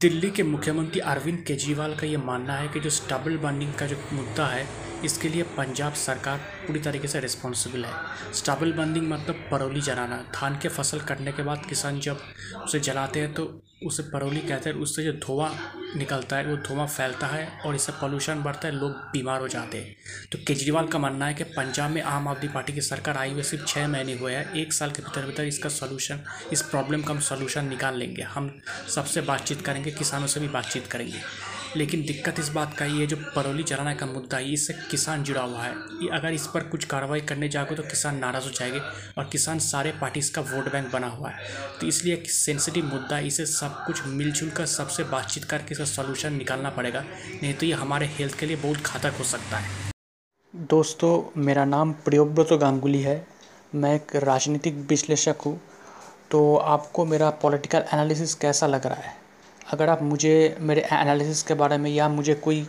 दिल्ली के मुख्यमंत्री अरविंद केजरीवाल का ये मानना है कि जो स्टबल बर्निंग का जो मुद्दा है इसके लिए पंजाब सरकार पूरी तरीके से रिस्पॉन्सिबल है। स्टबल बंदिंग मतलब परोली जलाना। धान के फ़सल कटने के बाद किसान जब उसे जलाते हैं तो उसे परोली कहते हैं उससे जो धुआँ निकलता है, वो धुआँ फैलता है और इससे पोल्यूशन बढ़ता है, लोग बीमार हो जाते हैं। तो केजरीवाल का मानना है कि पंजाब में आम आदमी पार्टी की सरकार आई हुई सिर्फ़ छः महीने हुए हैं। एक साल के भीतर भीतर इसका सोल्यूशन इस प्रॉब्लम का हम सोल्यूशन निकाल लेंगे। हम सबसे बातचीत करेंगे, किसानों से भी बातचीत करेंगे। लेकिन दिक्कत इस बात का ही है, जो परोली जलाने का मुद्दा है, इससे किसान जुड़ा हुआ है। ये अगर इस पर कुछ कार्रवाई करने जाओगे तो किसान नाराज़ हो जाएँगे और किसान सारे पार्टीज़ का वोट बैंक बना हुआ है। तो इसलिए एक सेंसिटिव मुद्दा, इसे सब कुछ मिलजुल कर सबसे बातचीत करके इसका सोल्यूशन निकालना पड़ेगा। नहीं तो ये हमारे हेल्थ के लिए बहुत घातक हो सकता है। दोस्तों, मेरा नाम प्रियोव्रत गांगुली है। मैं एक राजनीतिक विश्लेषक हूँ। तो आपको मेरा पॉलिटिकल एनालिसिस कैसा लग रहा है? अगर आप मुझे, मेरे एनालिसिस के बारे में या मुझे कोई